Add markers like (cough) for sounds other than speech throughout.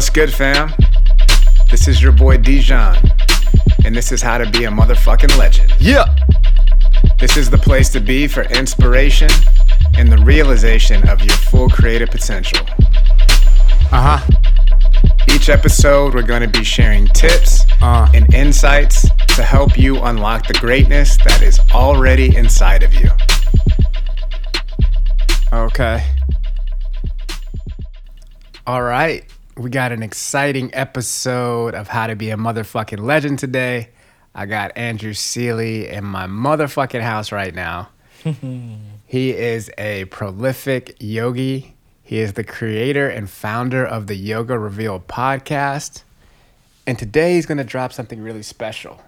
What's good, fam? This is your boy Dijon, and this is how to be a motherfucking legend. Yeah. This is the place to be for inspiration and the realization of your full creative potential. Uh huh. Each episode, we're going to be sharing tips Uh. and insights to help you unlock the greatness that is already inside of you. Okay. All right. We got an exciting episode of How to Be a Motherfucking Legend today. I got Andrew Sealy in my motherfucking house right now. (laughs) he is a prolific yogi. He is the creator and founder of the Yoga Revealed podcast. And today he's going to drop something really special.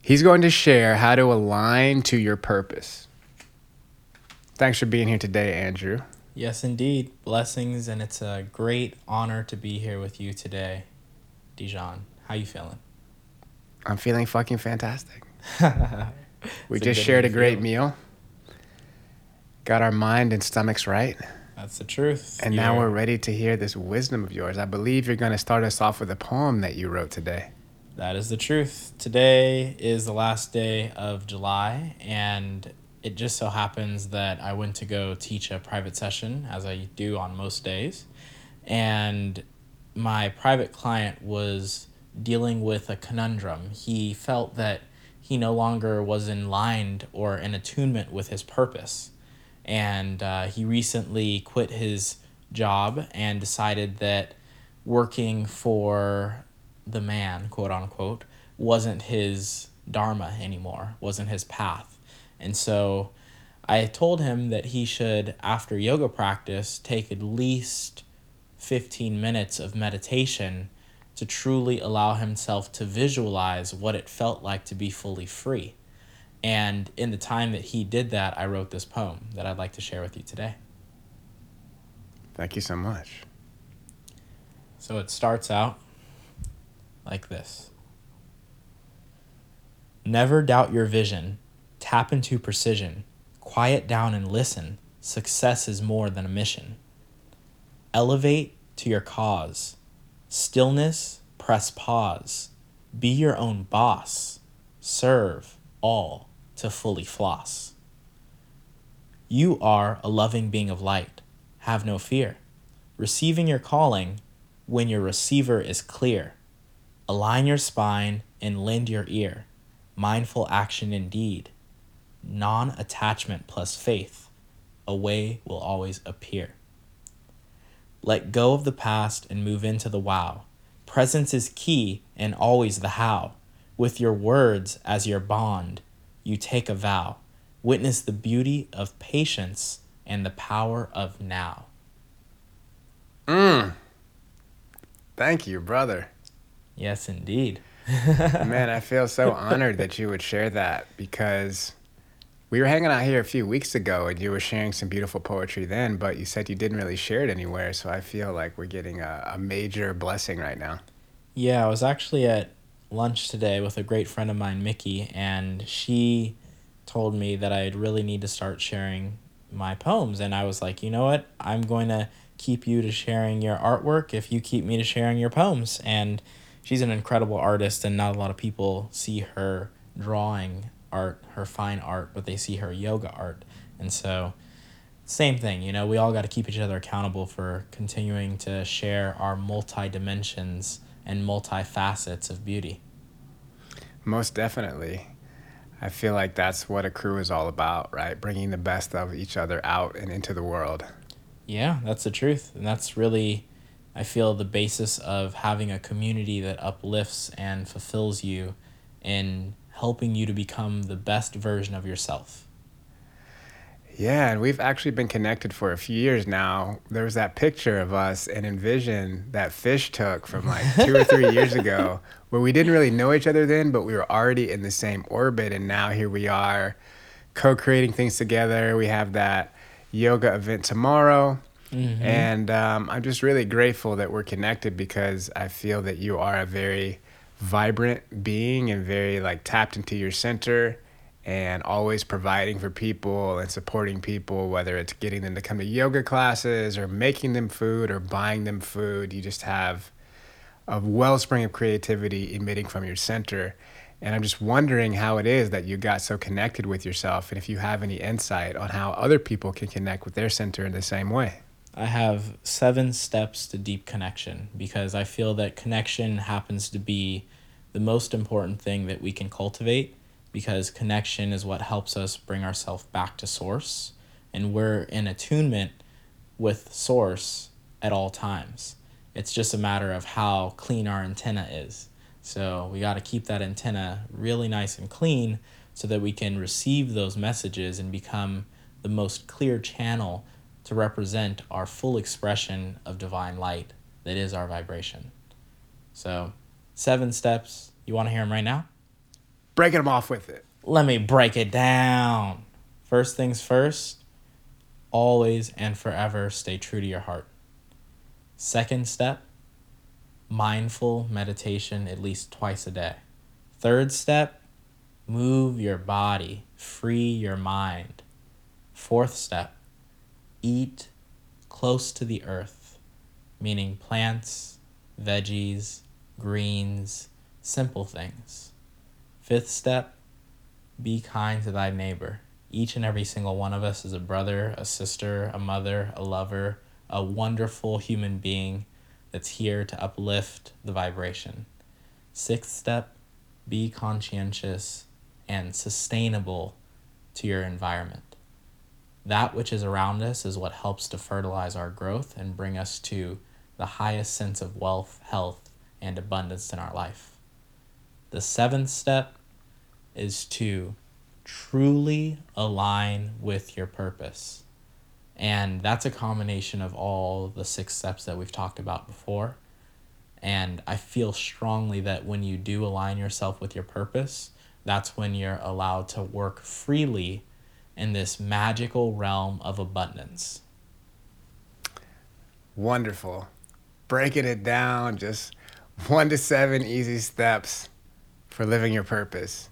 He's going to share how to align to your purpose. Thanks for being here today, Andrew. Yes, indeed. Blessings, and it's a great honor to be here with you today, Dijon. How you feeling? I'm feeling fucking fantastic. (laughs) We It's just good shared a great meal. Got our mind and stomachs right. That's the truth. And now we're ready to hear this wisdom of yours. I believe you're going to start us off with a poem that you wrote today. That is the truth. Today is the last day of July, and it just so happens that I went to go teach a private session, as I do on most days. And my private client was dealing with a conundrum. He felt that he no longer was in line or in attunement with his purpose. And uh, he recently quit his job and decided that working for the man, quote unquote, wasn't his dharma anymore, wasn't his path. And so I told him that he should, after yoga practice, take at least 15 minutes of meditation to truly allow himself to visualize what it felt like to be fully free. And in the time that he did that, I wrote this poem that I'd like to share with you today. Thank you so much. So it starts out like this Never doubt your vision, tap into precision, quiet down and listen. Success is more than a mission. Elevate to your cause. Stillness, press pause. Be your own boss. Serve all to fully floss. You are a loving being of light. Have no fear. Receiving your calling when your receiver is clear. Align your spine and lend your ear. Mindful action indeed. Non attachment plus faith. A way will always appear. Let go of the past and move into the wow. Presence is key and always the how. With your words as your bond, you take a vow. Witness the beauty of patience and the power of now. Mm. Thank you, brother. Yes, indeed. (laughs) Man, I feel so honored that you would share that because we were hanging out here a few weeks ago and you were sharing some beautiful poetry then, but you said you didn't really share it anywhere. So I feel like we're getting a, a major blessing right now. Yeah, I was actually at lunch today with a great friend of mine, Mickey, and she told me that I'd really need to start sharing my poems. And I was like, you know what? I'm going to keep you to sharing your artwork if you keep me to sharing your poems. And she's an incredible artist, and not a lot of people see her drawing art, her fine art, but they see her yoga art. And so, same thing, you know, we all got to keep each other accountable for continuing to share our multi dimensions and multi facets of beauty. Most definitely. I feel like that's what a crew is all about, right? Bringing the best of each other out and into the world. Yeah, that's the truth. And that's really, I feel, the basis of having a community that uplifts and fulfills you in helping you to become the best version of yourself. Yeah, and we've actually been connected for a few years now. There was that picture of us in Envision that Fish took from like (laughs) two or three years ago, where we didn't really know each other then, but we were already in the same orbit. And now here we are co creating things together. We have that yoga event tomorrow. And um, I'm just really grateful that we're connected because I feel that you are a very vibrant being and very like tapped into your center and always providing for people and supporting people, whether it's getting them to come to yoga classes or making them food or buying them food. You just have a wellspring of creativity emitting from your center. And I'm just wondering how it is that you got so connected with yourself and if you have any insight on how other people can connect with their center in the same way. I have seven steps to deep connection because I feel that connection happens to be the most important thing that we can cultivate because connection is what helps us bring ourselves back to source and we're in attunement with source at all times. It's just a matter of how clean our antenna is. So we got to keep that antenna really nice and clean so that we can receive those messages and become the most clear channel to represent our full expression of divine light that is our vibration. So, seven steps. You want to hear them right now? Breaking them off with it. Let me break it down. First things first, always and forever stay true to your heart. Second step, mindful meditation at least twice a day. Third step, move your body, free your mind. Fourth step, eat close to the earth, meaning plants, veggies, greens, simple things. Fifth step, be kind to thy neighbor. Each and every single one of us is a brother, a sister, a mother, a lover, a wonderful human being that's here to uplift the vibration. Sixth step, be conscientious and sustainable to your environment. That which is around us is what helps to fertilize our growth and bring us to the highest sense of wealth, health, and abundance in our life. The seventh step is to truly align with your purpose. And that's a combination of all the six steps that we've talked about before. And I feel strongly that when you do align yourself with your purpose, that's when you're allowed to work freely in this magical realm of abundance. Wonderful. Breaking it down, just one to seven easy steps for living your purpose.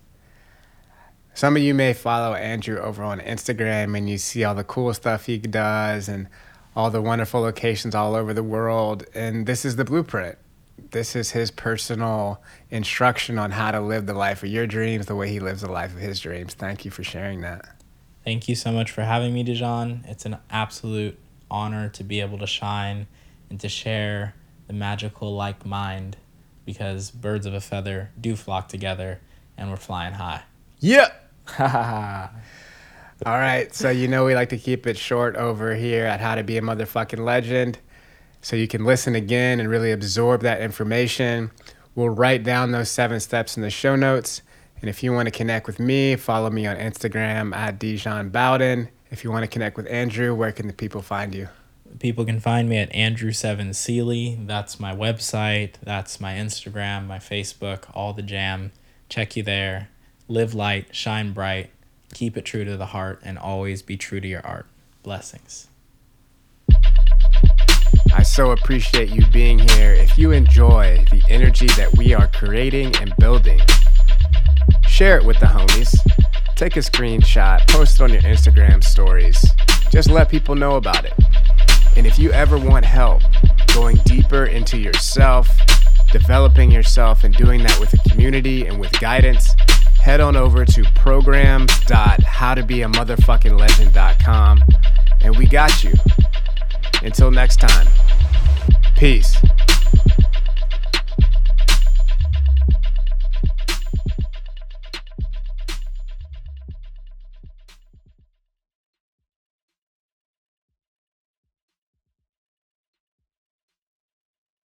Some of you may follow Andrew over on Instagram and you see all the cool stuff he does and all the wonderful locations all over the world. And this is the blueprint. This is his personal instruction on how to live the life of your dreams the way he lives the life of his dreams. Thank you for sharing that. Thank you so much for having me, Dijon. It's an absolute honor to be able to shine and to share the magical like mind because birds of a feather do flock together and we're flying high. Yeah. (laughs) All right, so you know we like to keep it short over here at How to Be a Motherfucking Legend. So you can listen again and really absorb that information. We'll write down those seven steps in the show notes. And if you want to connect with me, follow me on Instagram at Dijon Bowden. If you want to connect with Andrew, where can the people find you? People can find me at Andrew7 Sealy. That's my website. That's my Instagram, my Facebook, all the jam. Check you there live light, shine bright, keep it true to the heart, and always be true to your art. Blessings. I so appreciate you being here. If you enjoy the energy that we are creating and building, share it with the homies. Take a screenshot, post it on your Instagram stories. Just let people know about it. And if you ever want help going deeper into yourself, developing yourself, and doing that with a community and with guidance, head on over to programs.howtobeamotherfuckinglegend.com and we got you. Until next time, peace.